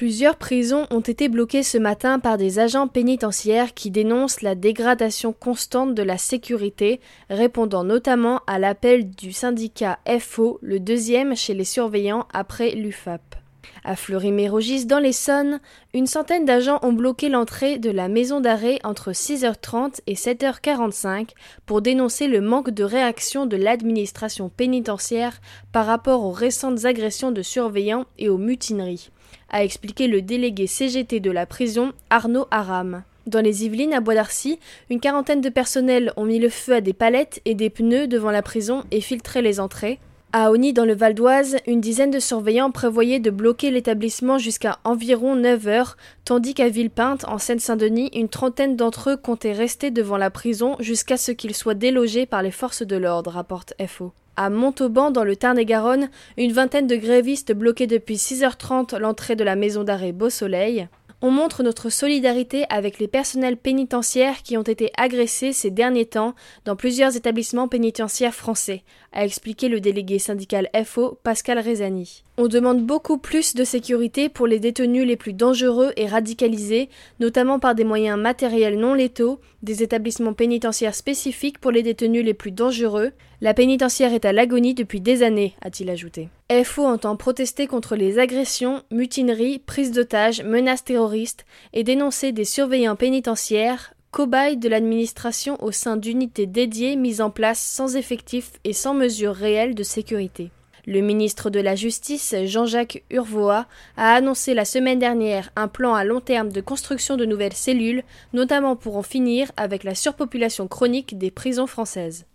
Plusieurs prisons ont été bloquées ce matin par des agents pénitentiaires qui dénoncent la dégradation constante de la sécurité, répondant notamment à l'appel du syndicat FO, le deuxième chez les surveillants après l'UFAP. À Fleury-Mérogis, dans l'Essonne, une centaine d'agents ont bloqué l'entrée de la maison d'arrêt entre 6h30 et 7h45 pour dénoncer le manque de réaction de l'administration pénitentiaire par rapport aux récentes agressions de surveillants et aux mutineries, a expliqué le délégué CGT de la prison Arnaud Aram. Dans les Yvelines, à Bois d'Arcy, une quarantaine de personnels ont mis le feu à des palettes et des pneus devant la prison et filtré les entrées. À Ony, dans le Val d'Oise, une dizaine de surveillants prévoyaient de bloquer l'établissement jusqu'à environ 9 heures, tandis qu'à Villepinte, en Seine-Saint-Denis, une trentaine d'entre eux comptaient rester devant la prison jusqu'à ce qu'ils soient délogés par les forces de l'ordre, rapporte FO. À Montauban, dans le Tarn-et-Garonne, une vingtaine de grévistes bloquaient depuis 6h30 l'entrée de la maison d'arrêt Beau Soleil. On montre notre solidarité avec les personnels pénitentiaires qui ont été agressés ces derniers temps dans plusieurs établissements pénitentiaires français, a expliqué le délégué syndical FO Pascal Rezani. On demande beaucoup plus de sécurité pour les détenus les plus dangereux et radicalisés, notamment par des moyens matériels non létaux, des établissements pénitentiaires spécifiques pour les détenus les plus dangereux. La pénitentiaire est à l'agonie depuis des années, a-t-il ajouté. FO entend protester contre les agressions, mutineries, prises d'otages, menaces terroristes et dénoncer des surveillants pénitentiaires, cobayes de l'administration au sein d'unités dédiées mises en place sans effectifs et sans mesures réelles de sécurité. Le ministre de la Justice, Jean-Jacques Urvoa, a annoncé la semaine dernière un plan à long terme de construction de nouvelles cellules, notamment pour en finir avec la surpopulation chronique des prisons françaises.